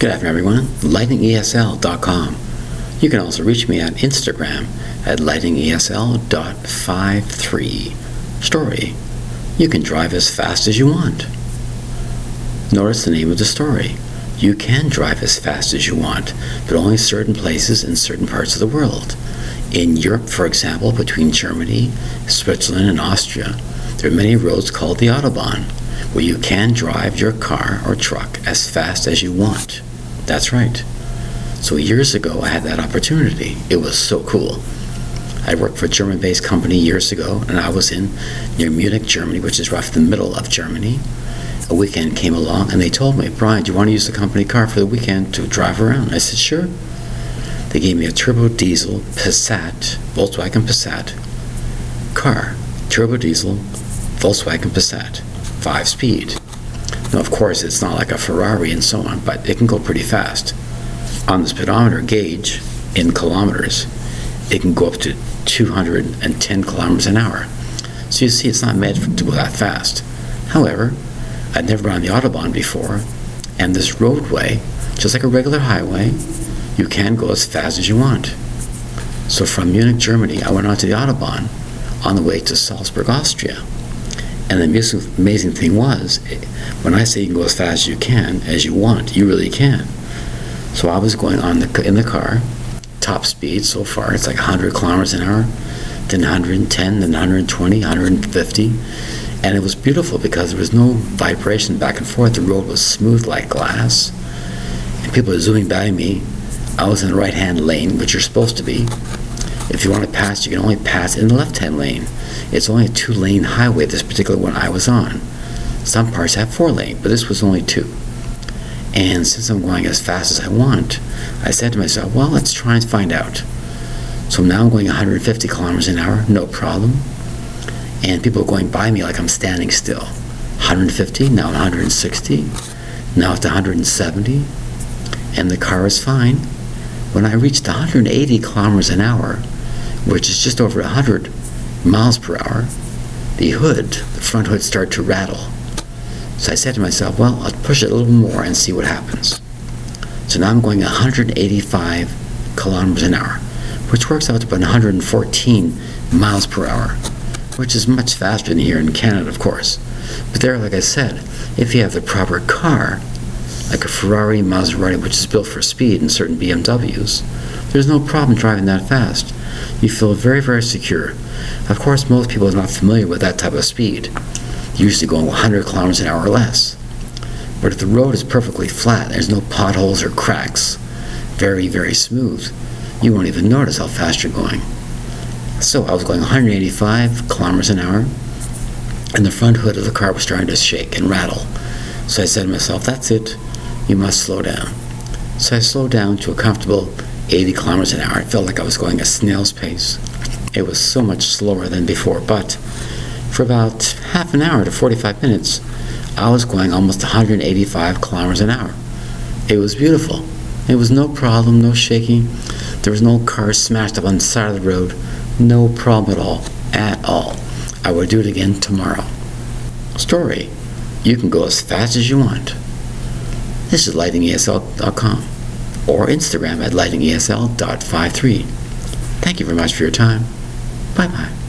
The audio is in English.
Good afternoon, everyone. LightningESL.com. You can also reach me at Instagram at lightningesl.53. Story. You can drive as fast as you want. Notice the name of the story. You can drive as fast as you want, but only certain places in certain parts of the world. In Europe, for example, between Germany, Switzerland, and Austria, there are many roads called the Autobahn, where you can drive your car or truck as fast as you want. That's right. So years ago, I had that opportunity. It was so cool. I worked for a German-based company years ago, and I was in near Munich, Germany, which is roughly the middle of Germany. A weekend came along, and they told me, Brian, do you want to use the company car for the weekend to drive around? I said, sure. They gave me a turbo diesel Passat, Volkswagen Passat car, turbo diesel Volkswagen Passat, five speed. Now, of course, it's not like a Ferrari and so on, but it can go pretty fast. On the speedometer gauge, in kilometers, it can go up to 210 kilometers an hour. So you see, it's not meant to go that fast. However, I'd never been on the Autobahn before, and this roadway, just like a regular highway, you can go as fast as you want. So from Munich, Germany, I went onto the Autobahn on the way to Salzburg, Austria. And the amazing thing was, when I say you can go as fast as you can, as you want, you really can. So I was going on the in the car, top speed so far, it's like 100 kilometers an hour, then 110, then 120, 150. And it was beautiful because there was no vibration back and forth. The road was smooth like glass. And people were zooming by me. I was in the right hand lane, which you're supposed to be. If you want to pass, you can only pass in the left hand lane. It's only a two lane highway, this particular one I was on. Some parts have four lane, but this was only two. And since I'm going as fast as I want, I said to myself, well, let's try and find out. So now I'm going 150 kilometers an hour, no problem. And people are going by me like I'm standing still. 150, now 160, now it's 170, and the car is fine. When I reached 180 kilometers an hour, which is just over 100 miles per hour, the hood, the front hood, started to rattle. So I said to myself, well, I'll push it a little more and see what happens. So now I'm going 185 kilometers an hour, which works out to about 114 miles per hour, which is much faster than here in Canada, of course. But there, like I said, if you have the proper car, like a Ferrari, Maserati, which is built for speed, and certain BMWs, there's no problem driving that fast. You feel very, very secure. Of course, most people are not familiar with that type of speed usually going 100 kilometers an hour or less. But if the road is perfectly flat, there's no potholes or cracks, very, very smooth, you won't even notice how fast you're going. So I was going 185 kilometers an hour, and the front hood of the car was starting to shake and rattle. So I said to myself, that's it, you must slow down. So I slowed down to a comfortable 80 kilometers an hour. It felt like I was going a snail's pace. It was so much slower than before, but for about half an hour to 45 minutes, I was going almost 185 kilometers an hour. It was beautiful. It was no problem, no shaking. There was no car smashed up on the side of the road. No problem at all. At all. I would do it again tomorrow. Story. You can go as fast as you want. This is lightningesl.com or Instagram at lightningesl.53. Thank you very much for your time. Bye bye.